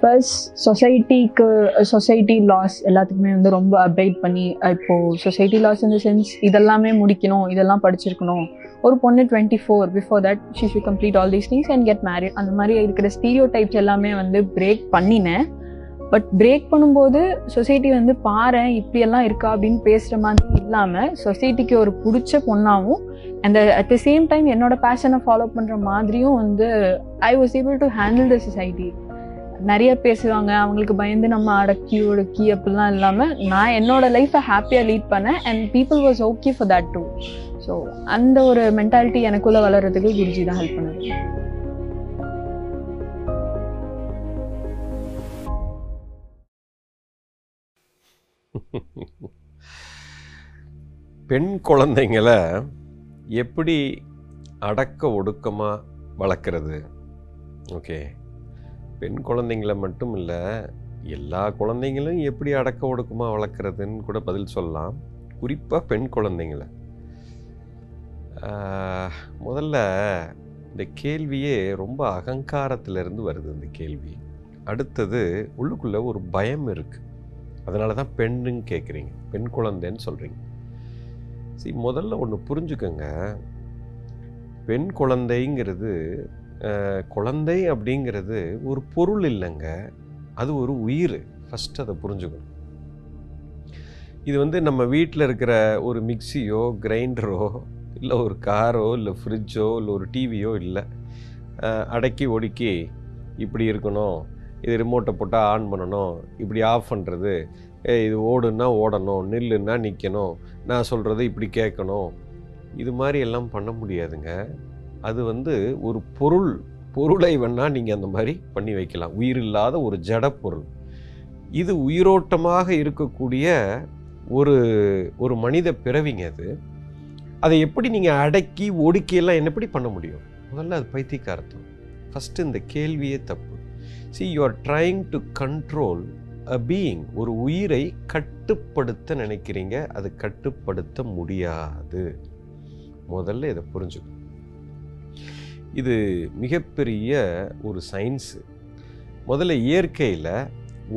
Plus சொசைட்டிக்கு society loss எல்லாத்துக்குமே வந்து ரொம்ப அப்டேட் பண்ணி இப்போது சொசைட்டி லாஸ் இந்த சென்ஸ் இதெல்லாமே முடிக்கணும் இதெல்லாம் படிச்சிருக்கணும். ஒரு பொண்ணு twenty four before that she should complete all these things and get married அந்த மாதிரி இருக்கிற ஸ்டீரியோ டைப்ஸ் எல்லாமே வந்து பிரேக் பண்ணினேன். பட் பிரேக் பண்ணும்போது சொசைட்டி வந்து பாரு இப்படியெல்லாம் இருக்கா அப்படின்னு பேசுகிற மாதிரி இல்லாமல் சொசைட்டிக்கு ஒரு பிடிச்ச பொண்ணாகவும் and at the same time என்னோட பேஷனை ஃபாலோ பண்ணுற மாதிரியும் வந்து I was able to handle the society நிறைய பேசுவாங்க அவங்களுக்கு பயந்து நம்ம அடக்கி ஒடுக்கி அப்படிலாம் இல்லாமல் நான் என்னோட லைஃப்பை ஹாப்பியாக லீட் பண்ணேன் and people was okay for that too so அந்த ஒரு மென்டாலிட்டி எனக்குள்ளே வளர்கிறதுக்கு குருஜி தான் ஹெல்ப் பண்ணுது பெண் குழந்தைங்கள எப்படி அடக்க ஒடுக்கமாக வளர்க்குறது? ஓகே பெண் குழந்தைங்கள மட்டும் இல்லை எல்லா குழந்தைங்களும் எப்படி அடக்க ஒடுக்கமாக வளர்க்குறதுன்னு கூட பதில் சொல்லலாம். குறிப்பாக பெண் குழந்தைங்கள. முதல்ல இந்த கேள்வியே ரொம்ப அகங்காரத்திலிருந்து வருது இந்த கேள்வி. அடுத்தது உள்ளுக்குள்ளே ஒரு பயம் இருக்குது அதனால தான் பெண்ணுன்னு கேட்குறீங்க பெண் குழந்தைன்னு சொல்கிறீங்க சரி முதல்ல ஒன்று புரிஞ்சுக்கோங்க. பெண் குழந்தைங்கிறது குழந்தை அப்படிங்கிறது ஒரு பொருள் இல்லைங்க. அது ஒரு உயிர். ஃபஸ்ட் அதை புரிஞ்சுக்கணும். இது வந்து நம்ம வீட்டில் இருக்கிற ஒரு மிக்சியோ கிரைண்டரோ இல்லை ஒரு காரோ இல்லை ஃப்ரிட்ஜோ இல்லை ஒரு டிவியோ இல்லை. அடக்கி ஒடுக்கி இப்படி இருக்கணும். இது ரிமோட்டை போட்டால் ஆன் பண்ணணும். இப்படி ஆஃப் பண்ணுறது இது ஓடுன்னா ஓடணும். நில்லுன்னா நிற்கணும் நான் சொல்கிறது இப்படி கேட்கணும். இது மாதிரி எல்லாம் பண்ண முடியாதுங்க. அது வந்து ஒரு பொருள் பொருளை வேணால் நீங்கள் அந்த மாதிரி பண்ணி வைக்கலாம். உயிர் இல்லாத ஒரு ஜட பொருள். இது உயிரோட்டமாக இருக்கக்கூடிய ஒரு ஒரு மனித பிறவிங்க அது. அதை எப்படி நீங்கள் அடக்கி ஒடுக்கியெல்லாம் என்ன எப்படி பண்ண முடியும்? முதல்ல அது பைத்தியக்காரத்தம் ஃபஸ்ட்டு இந்த கேள்வியே தப்பு. See you are trying to control a being ஒரு உயிரை கட்டுப்படுத்த நினைக்கிறீங்க. அது கட்டுப்படுத்த முடியாது. முதல்ல இதை புரிஞ்சுக்கணும். இது மிகப்பெரிய ஒரு சயின்ஸு முதல்ல இயற்கையில்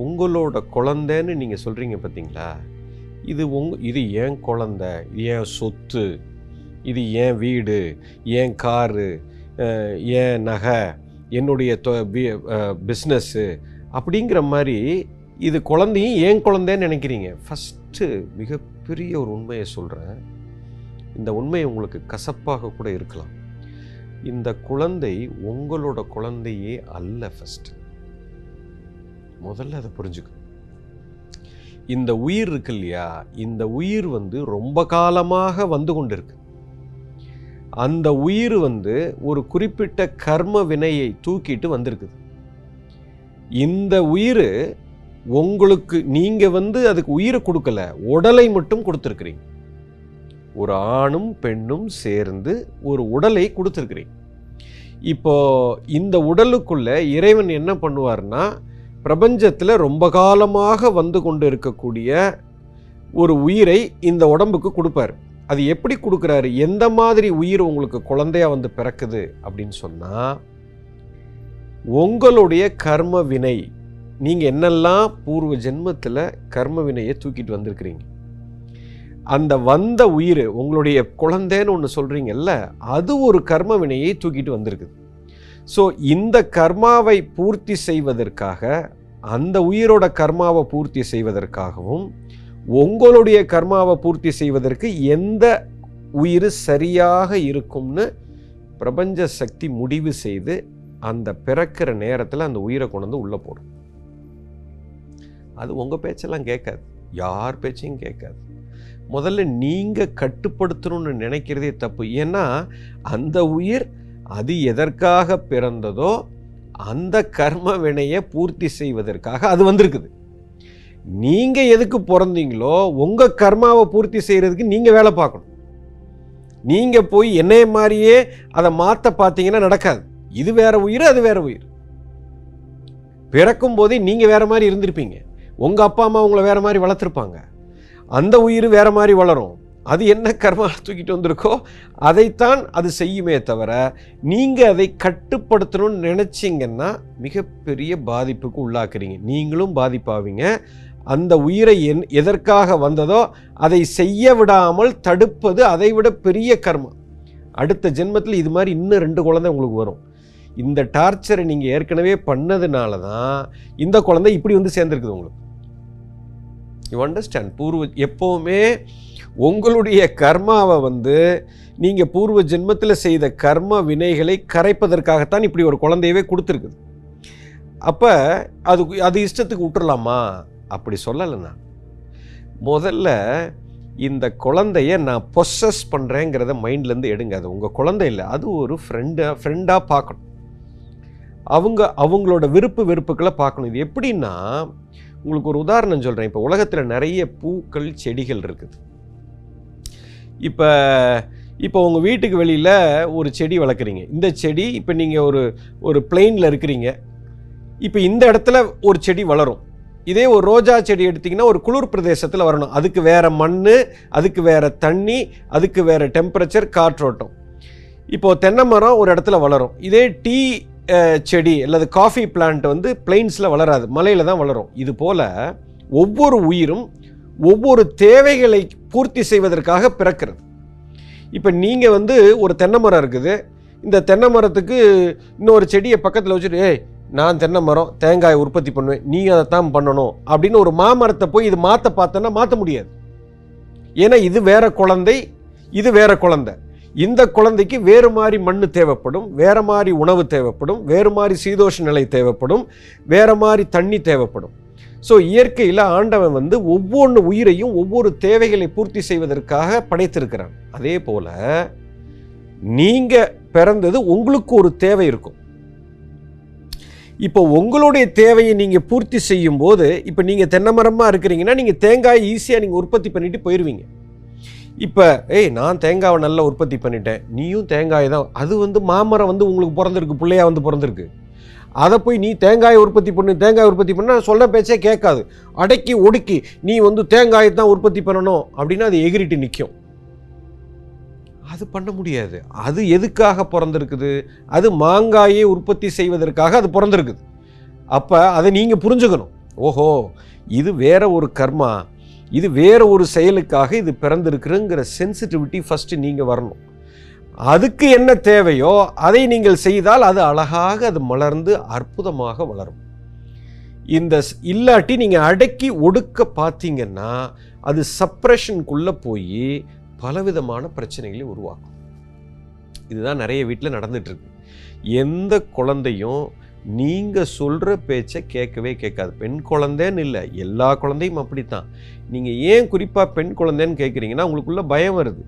உங்களோட குழந்தைன்னு நீங்கள் சொல்கிறீங்க பார்த்தீங்களா இது உங் இது ஏன் குழந்த? ஏன் சொத்து? இது ஏன் வீடு? ஏன் காரு? ஏன் நகை? என்னுடைய பிஸ்னஸ்ஸு அப்படிங்கிற மாதிரி இது குழந்தையும் ஏன் குழந்தைன்னு நினைக்கிறீங்க? ஃபஸ்ட்டு மிகப்பெரிய ஒரு உண்மையை சொல்கிறேன் இந்த உண்மை உங்களுக்கு கசப்பாக கூட இருக்கலாம். இந்த குழந்தை உங்களோட குழந்தையே அல்ல ஃபஸ்ட்டு முதல்ல அதை புரிஞ்சுக்கணும் இந்த உயிர் இருக்கு இல்லையா? இந்த உயிர் வந்து ரொம்ப காலமாக வந்து கொண்டிருக்கு. அந்த உயிர் வந்து ஒரு குறிப்பிட்ட கர்ம வினையை தூக்கிட்டு வந்திருக்குது. இந்த உயிர் உங்களுக்கு நீங்கள் வந்து அதுக்கு உயிரை கொடுக்கல உடலை மட்டும் கொடுத்துருக்குறீங்க. ஒரு ஆணும் பெண்ணும் சேர்ந்து ஒரு உடலை கொடுத்துருக்குறீங்க இப்போ இந்த உடலுக்குள்ள இறைவன் என்ன பண்ணுவார்னா பிரபஞ்சத்தில் ரொம்ப காலமாக வந்து கொண்டு இருக்கக்கூடிய ஒரு உயிரை இந்த உடம்புக்கு கொடுப்பார். அது எப்படி கொடுக்குறாரு? எந்த மாதிரி உயிர் உங்களுக்கு குழந்தையா வந்து பிறக்குது அப்படின்னு சொன்னால் உங்களுடைய கர்ம வினை நீங்கள் என்னெல்லாம் பூர்வ ஜென்மத்தில் கர்ம வினையை தூக்கிட்டு வந்திருக்கிறீங்க? அந்த வந்த உயிர் உங்களுடைய குழந்தைன்னு ஒன்று சொல்கிறீங்கல்ல அது ஒரு கர்ம வினையை தூக்கிட்டு வந்திருக்குது. ஸோ இந்த கர்மாவை பூர்த்தி செய்வதற்காக அந்த உயிரோட கர்மாவை பூர்த்தி செய்வதற்காகவும் உங்களுடைய கர்மாவை பூர்த்தி செய்வதற்கு எந்த உயிர் சரியாக இருக்கும்னு பிரபஞ்ச சக்தி முடிவு செய்து அந்த பிறக்கிற நேரத்தில் அந்த உயிரை கொண்டு வந்து உள்ளே போடும். அது உங்கள் பேச்செல்லாம் கேட்காது. யார் பேச்சையும் கேட்காது. முதல்ல நீங்கள் கட்டுப்படுத்தணும்னு நினைக்கிறதே தப்பு. ஏன்னா அந்த உயிர் அது எதற்காக பிறந்ததோ அந்த கர்ம வினையை பூர்த்தி செய்வதற்காக அது வந்திருக்குது. நீங்கள் எதுக்கு பிறந்தீங்களோ உங்கள் கர்மாவை பூர்த்தி செய்கிறதுக்கு நீங்கள் வேலை பார்க்கணும். நீங்கள் போய் என்னைய மாதிரியே அதை மாற்ற பார்த்தீங்கன்னா நடக்காது. இது வேற உயிர் அது வேற உயிர். பிறக்கும் போதே நீங்கள் வேற மாதிரி இருந்திருப்பீங்க. உங்கள் அப்பா அம்மா உங்களை வேற மாதிரி வளர்த்துருப்பாங்க. அந்த உயிர் வேற மாதிரி வளரும். அது என்ன கர்மா தூக்கிட்டு வந்திருக்கோ அதைத்தான் அது செய்யுமே தவிர நீங்கள் அதை கட்டுப்படுத்தணும்னு நினச்சிங்கன்னா மிகப்பெரிய பாதிப்புக்கு உள்ளாக்குறீங்க. நீங்களும் பாதிப்பாவீங்க. அந்த உயிரை என் எதற்காக வந்ததோ அதை செய்ய விடாமல் தடுப்பது அதை விட பெரிய கர்மம் அடுத்த ஜென்மத்தில் இது மாதிரி இன்னும் ரெண்டு குழந்தை உங்களுக்கு வரும். இந்த டார்ச்சரை நீங்கள் ஏற்கனவே பண்ணதுனால தான் இந்த குழந்தை இப்படி வந்து சேர்ந்துருக்குது உங்களுக்கு. யூ அண்டர்ஸ்டாண்ட் பூர்வ எப்போவுமே உங்களுடைய கர்மாவை வந்து நீங்கள் பூர்வ ஜென்மத்தில் செய்த கர்ம வினைகளை கரைப்பதற்காகத்தான் இப்படி ஒரு குழந்தையவே கொடுத்துருக்குது. அப்போ அது அது இஷ்டத்துக்கு விட்டுறலாமா? அப்படி சொல்லலை நான் முதல்ல இந்த குழந்தைய நான் பொசஸ் பண்ணுறேங்கிறத மைண்ட்லேருந்து எடுங்க. அது உங்கள் குழந்தை இல்லை அது ஒரு ஃப்ரெண்டாக ஃப்ரெண்டாக பார்க்கணும். அவங்க அவங்களோட விருப்பு வெறுப்புகளை பார்க்கணும். இது எப்படின்னா உங்களுக்கு ஒரு உதாரணம் சொல்கிறேன் இப்போ உலகத்தில் நிறைய பூக்கள் செடிகள் இருக்குது. இப்போ இப்போ உங்கள் வீட்டுக்கு வெளியில் ஒரு செடி வளர்க்குறீங்க. இந்த செடி இப்போ நீங்கள் ஒரு ஒரு பிளெயினில் இருக்கிறீங்க. இப்போ இந்த இடத்துல ஒரு செடி வளரும். இதே ஒரு ரோஜா செடி எடுத்திங்கன்னா ஒரு குளிர் பிரதேசத்தில் வரணும். அதுக்கு வேறு மண் அதுக்கு வேறு தண்ணி அதுக்கு வேறு டெம்பரேச்சர் காற்றோட்டம். இப்போது தென்னை மரம் ஒரு இடத்துல வளரும். இதே டீ செடி அல்லது காஃபி பிளான்ட் வந்து பிளெயின்ஸில் வளராது மலையில் தான் வளரும். இது போல் ஒவ்வொரு உயிரும் ஒவ்வொரு தேவைகளை பூர்த்தி செய்வதற்காக பிறக்கிறது. இப்போ நீங்கள் வந்து ஒரு தென்னை மரம் இருக்குது. இந்த தென்னை மரத்துக்கு இன்னொரு செடியை பக்கத்தில் வச்சுட்டு ஏய் நான் தென்னை மரம் தேங்காய் உற்பத்தி பண்ணுவேன் நீ அதை தான் பண்ணணும். அப்படின்னு ஒரு மாமரத்தை போய் இது மாற்ற பார்த்தோன்னா மாற்ற முடியாது. ஏன்னா இது வேற குழந்தை இது வேற குழந்தை. இந்த குழந்தைக்கு வேறு மாதிரி மண் தேவைப்படும் வேறு மாதிரி உணவு தேவைப்படும் வேறு மாதிரி சீதோஷ நிலை தேவைப்படும் வேறு மாதிரி தண்ணி தேவைப்படும். ஸோ இயற்கையில் ஆண்டவன் வந்து ஒவ்வொன்று உயிரையும் ஒவ்வொரு தேவைகளை பூர்த்தி செய்வதற்காக படைத்திருக்கிறான். அதே போல் நீங்கள் பிறந்தது உங்களுக்கு ஒரு தேவை இருக்கும். இப்போ உங்களுடைய தேவையை நீங்கள் பூர்த்தி செய்யும் போது இப்போ நீங்கள் தென்னை மரமாக இருக்கிறீங்கன்னா நீங்கள் தேங்காய் ஈஸியாக நீங்கள் உற்பத்தி பண்ணிட்டு போயிடுவீங்க இப்போ ஏய் நான் தேங்காவை நல்லா உற்பத்தி பண்ணிட்டேன். நீயும் தேங்காய் தான் அது வந்து மாமரம் வந்து உங்களுக்கு பிறந்திருக்கு பிள்ளையா வந்து பிறந்திருக்கு. அதை போய் நீ தேங்காயை உற்பத்தி பண்ணு தேங்காய் உற்பத்தி பண்ண. சொல்ல பேச்சே கேட்காது. அடக்கி ஒடுக்கி நீ வந்து தேங்காயை தான் உற்பத்தி பண்ணணும் அப்படின்னா அது எகிரிட்டு நிற்கும் அது பண்ண முடியாது. அது எதுக்காக பிறந்திருக்குது? அது மாங்காயை உற்பத்தி செய்வதற்காக அது பிறந்திருக்குது. அப்போ அதை நீங்கள் புரிஞ்சுக்கணும். ஓஹோ இது வேற ஒரு கர்மா. இது வேற ஒரு செயலுக்காக இது பிறந்திருக்குதுங்கிற சென்சிட்டிவிட்டி ஃபஸ்ட்டு நீங்கள் வரணும். அதுக்கு என்ன தேவையோ அதை நீங்கள் செய்தால் அது அழகாக அது மலர்ந்து அற்புதமாக வளரும். இந்த ஸ்- இல்லாட்டி நீங்கள் அடக்கி ஒடுக்க பார்த்தீங்கன்னா அது சப்ரெஷனுக்குள்ளே போய் பலவிதமான பிரச்சனைகளை உருவாக்கும். இதுதான் நிறைய வீட்டில் நடந்துகிட்ருக்கு எந்த குழந்தையும் நீங்கள் சொல்கிற பேச்சை கேட்கவே கேட்காது. பெண் குழந்தைன்னு இல்லை. எல்லா குழந்தையும் அப்படித்தான். நீங்கள் ஏன் குறிப்பாக பெண் குழந்தைன்னு கேட்குறீங்கன்னா உங்களுக்குள்ள பயம் வருது.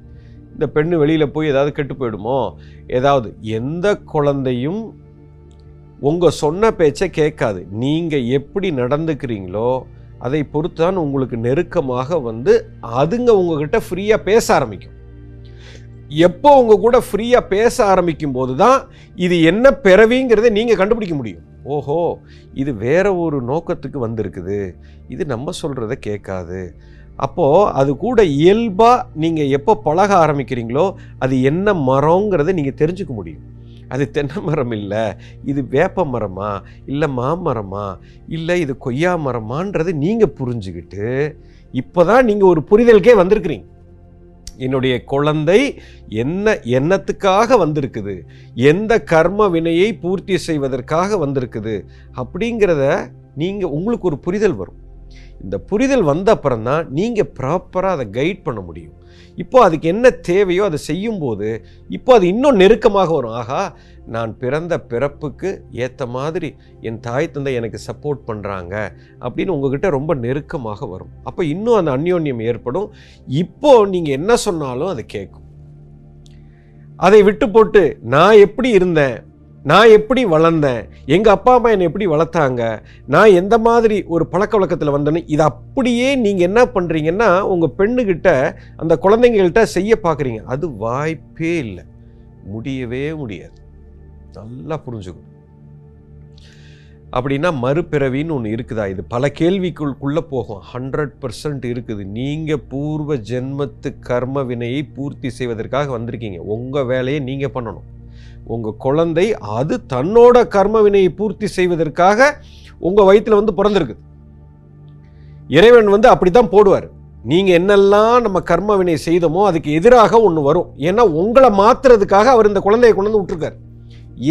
இந்த பெண்ணு வெளியில் போய் ஏதாவது கெட்டு போயிடுமோ? ஏதாவது எந்த குழந்தையும் உங்கள் சொன்ன பேச்சை கேட்காது. நீங்கள் எப்படி நடந்துக்கிறீங்களோ அதை பொறுத்து தான் உங்களுக்கு நெருக்கமாக வந்து அதுங்க உங்ககிட்ட ஃப்ரீயாக பேச ஆரம்பிக்கும். எப்போ உங்கள் கூட ஃப்ரீயாக பேச ஆரம்பிக்கும் போது தான் இது என்ன பிறவிங்கிறதை நீங்கள் கண்டுபிடிக்க முடியும். ஓஹோ இது வேற ஒரு நோக்கத்துக்கு வந்திருக்குது. இது நம்ம சொல்கிறத கேட்காது. அப்போது அது கூட இயல்பாக நீங்கள் எப்போ பழக ஆரம்பிக்கிறீங்களோ அது என்ன மரங்கிறத நீங்கள் தெரிஞ்சுக்க முடியும். அது தென்னை மரம் இல்லை இது வேப்ப மரமா இல்லை மாமரமா இல்லை இது கொய்யா மரமான்றதை நீங்கள் புரிஞ்சுக்கிட்டு இப்போ தான் நீங்கள் ஒரு புரிதலுக்கே வந்திருக்கிறீங்க. என்னுடைய குழந்தை என்ன எண்ணத்துக்காக வந்திருக்குது? எந்த கர்ம வினையை பூர்த்தி செய்வதற்காக வந்திருக்குது? அப்படிங்கிறத நீங்கள் உங்களுக்கு ஒரு புரிதல் வரும். இந்த புரிதல் வந்த அப்புறம் தான் நீங்கள் ப்ராப்பராக அதை கைட் பண்ண முடியும். இப்போ அதுக்கு என்ன தேவையோ அதை செய்யும்போது இப்போ அது இன்னும் நெருக்கமாக வரும். ஆகா நான் பிறந்த பிறப்புக்கு ஏற்ற மாதிரி என் தாய் தந்தை எனக்கு சப்போர்ட் பண்ணுறாங்க அப்படின்னு உங்ககிட்ட ரொம்ப நெருக்கமாக வரும். அப்போ இன்னும் அந்த அந்யோன்யம் ஏற்படும். இப்போ நீங்கள் என்ன சொன்னாலும் அது கேட்கும். அதை விட்டு போட்டு நான் எப்படி இருந்தேன்? நான் எப்படி வளர்ந்தேன்? எங்கள் அப்பா அம்மா என்னை எப்படி வளர்த்தாங்க? நான் எந்த மாதிரி ஒரு பழக்க வழக்கத்தில் வந்தேன்னு இது அப்படியே நீங்கள் என்ன பண்ணுறீங்கன்னா உங்கள் பெண்ணுக்கிட்ட அந்த குழந்தைங்கள்கிட்ட செய்ய பார்க்குறீங்க அது வாய்ப்பே இல்லை. முடியவே முடியாது. நல்லா புரிஞ்சுக்கணும். அப்படின்னா மறுபிறவின்னு ஒன்று இருக்குதா? இது பல கேள்விக்குள்குள்ளே போகும். ஹண்ட்ரட் பர்சன்ட் இருக்குது. நீங்கள் பூர்வ ஜென்மத்து கர்ம வினையை பூர்த்தி செய்வதற்காக வந்திருக்கீங்க. உங்கள் வேலையை நீங்கள் பண்ணணும். உங்கள் குழந்தை அது தன்னோட கர்ம வினையை பூர்த்தி செய்வதற்காக உங்கள் வயிற்றில் வந்து பிறந்திருக்குது இறைவன் வந்து அப்படி தான் போடுவார். நீங்கள் என்னெல்லாம் நம்ம கர்ம வினை செய்தோமோ அதுக்கு எதிராக ஒன்று வரும். ஏன்னா உங்களை மாத்துறதுக்காக அவர் இந்த குழந்தையை கொண்டு வந்து விட்டுருக்கார்.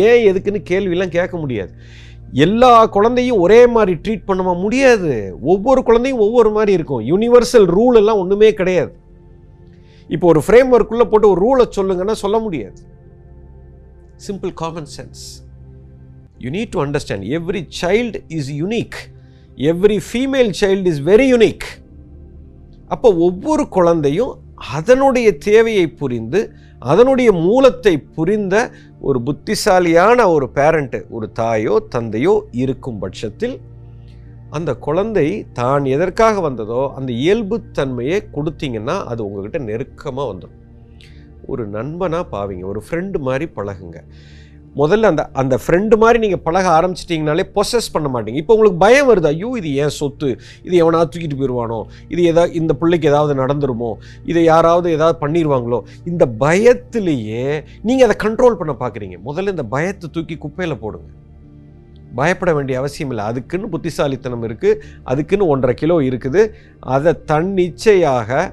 ஏன் எதுக்குன்னு கேள்வியெல்லாம் கேட்க முடியாது. எல்லா குழந்தையும் ஒரே மாதிரி ட்ரீட் பண்ண முடியாது. ஒவ்வொரு குழந்தையும் ஒவ்வொரு மாதிரி இருக்கும். யூனிவர்சல் ரூல் எல்லாம் ஒன்றுமே கிடையாது. இப்போ ஒரு ஃப்ரேம் ஒர்க்குள்ளே போட்டு ஒரு ரூலை சொல்லுங்கன்னா சொல்ல முடியாது. Simple common sense you need to understand every child is unique every female child is very unique அப்போ ஒவ்வொரு குழந்தையும் அதனுடைய தேவையை புரிந்து அதனுடைய மூலத்தை புரிந்த ஒரு புத்திசாலியான ஒரு பேரண்ட்டு ஒரு தாயோ தந்தையோ இருக்கும் பட்சத்தில் அந்த குழந்தை தான் எதற்காக வந்ததோ அந்த இயல்புத்தன்மையை கொடுத்தீங்கன்னா அது உங்ககிட்ட நெருக்கமாக வந்துடும். ஒரு நண்பனாக பாவீங்க. ஒரு ஃப்ரெண்டு மாதிரி பழகுங்க. முதல்ல அந்த அந்த ஃப்ரெண்டு மாதிரி நீங்கள் பழக ஆரம்பிச்சிட்டிங்கனாலே பொசஸ் பண்ண மாட்டீங்க. இப்போ உங்களுக்கு பயம் வருது ஐயோ இது ஏன் சொத்து? இது எவனா தூக்கிட்டு போயிடுவானோ இது எதா இந்த பிள்ளைக்கு ஏதாவது நடந்துருமோ? இதை யாராவது ஏதாவது பண்ணிடுவாங்களோ இந்த பயத்திலேயே நீங்கள் அதை கண்ட்ரோல் பண்ண பார்க்குறீங்க முதல்ல இந்த பயத்தை தூக்கி குப்பையில் போடுங்க. பயப்பட வேண்டிய அவசியம் இல்லை. அதுக்குன்னு புத்திசாலித்தனம் இருக்குது அதுக்குன்னு ஒன்றரை கிலோ இருக்குது. அதை தன்னிச்சையாக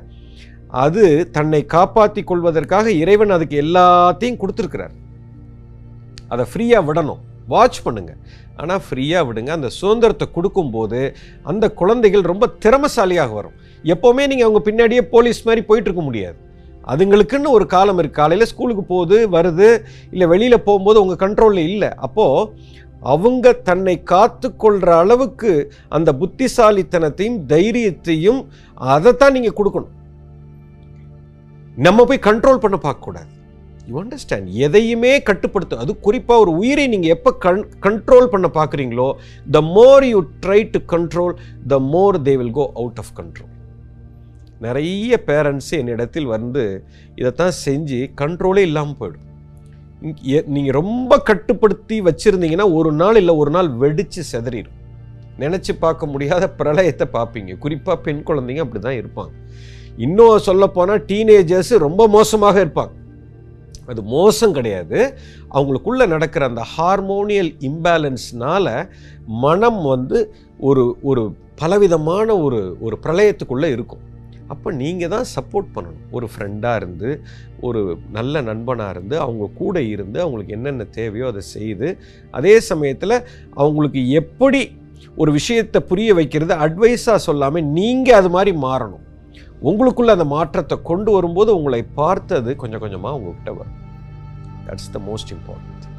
அது தன்னை காப்பாற்றி கொள்வதற்காக இறைவன் அதுக்கு எல்லாத்தையும் கொடுத்துருக்கிறார். அதை ஃப்ரீயாக விடணும். வாட்ச் பண்ணுங்க. ஆனால் ஃப்ரீயாக விடுங்க. அந்த சுதந்திரத்தை கொடுக்கும்போது அந்த குழந்தைகள் ரொம்ப திறமசாலியாக வரும். எப்போவுமே நீங்கள் அவங்க பின்னாடியே போலீஸ் மாதிரி போயிட்டுருக்க முடியாது. அதுங்களுக்குன்னு ஒரு காலம் இருக்குது காலையில் ஸ்கூலுக்கு போகுது வருது இல்லை வெளியில் போகும்போது உங்கள் கண்ட்ரோலில் இல்லை. அப்போது அவங்க தன்னை காத்து கொள்கிற அளவுக்கு அந்த புத்திசாலித்தனத்தையும் தைரியத்தையும் அதைத்தான் நீங்கள் கொடுக்கணும். நம்ம போய் கண்ட்ரோல் பண்ண பார்க்கக்கூடாது. யூ அண்டர்ஸ்டாண்ட் எதையுமே கட்டுப்படுத்தும் அது குறிப்பாக ஒரு உயிரை நீங்கள் எப்போ கண் கண்ட்ரோல் பண்ண பார்க்குறீங்களோ the more you try to control the more they will go out of control நிறைய பேரண்ட்ஸ் என்னிடத்தில் வந்து இதைத்தான் செஞ்சு கண்ட்ரோலே இல்லாமல் போயிடும். நீங்கள் ரொம்ப கட்டுப்படுத்தி வச்சுருந்தீங்கன்னா ஒரு நாள் இல்லை ஒரு நாள் வெடித்து செதறிடும். நினச்சி பார்க்க முடியாத பிரளயத்தை பார்ப்பீங்க. குறிப்பாக பெண் குழந்தைங்க அப்படி தான் இருப்பாங்க. இன்னும் சொல்லப்போனால் டீனேஜர்ஸ் ரொம்ப மோசமாக இருப்பாங்க. அது மோசம் கிடையாது. அவங்களுக்குள்ளே நடக்கிற அந்த ஹார்மோனியல் இம்பேலன்ஸ்னால் மனம் வந்து ஒரு ஒரு பலவிதமான ஒரு ஒரு பிரளயத்துக்குள்ளே இருக்கும். அப்போ நீங்கள் தான் சப்போர்ட் பண்ணணும். ஒரு ஃப்ரெண்டாக இருந்து ஒரு நல்ல நண்பனாக இருந்து அவங்க கூட இருந்து அவங்களுக்கு என்னென்ன தேவையோ அதை செய்து அதே சமயத்தில் அவங்களுக்கு எப்படி ஒரு விஷயத்தை புரிய வைக்கிறது அட்வைஸாக சொல்லாமல் நீங்கள் அது மாதிரி மாறணும். உங்களுக்குள்ள அந்த மாற்றத்தை கொண்டு வரும்போது உங்களை பார்த்தது கொஞ்சம் கொஞ்சமாக உங்ககிட்ட வரும். That's the most important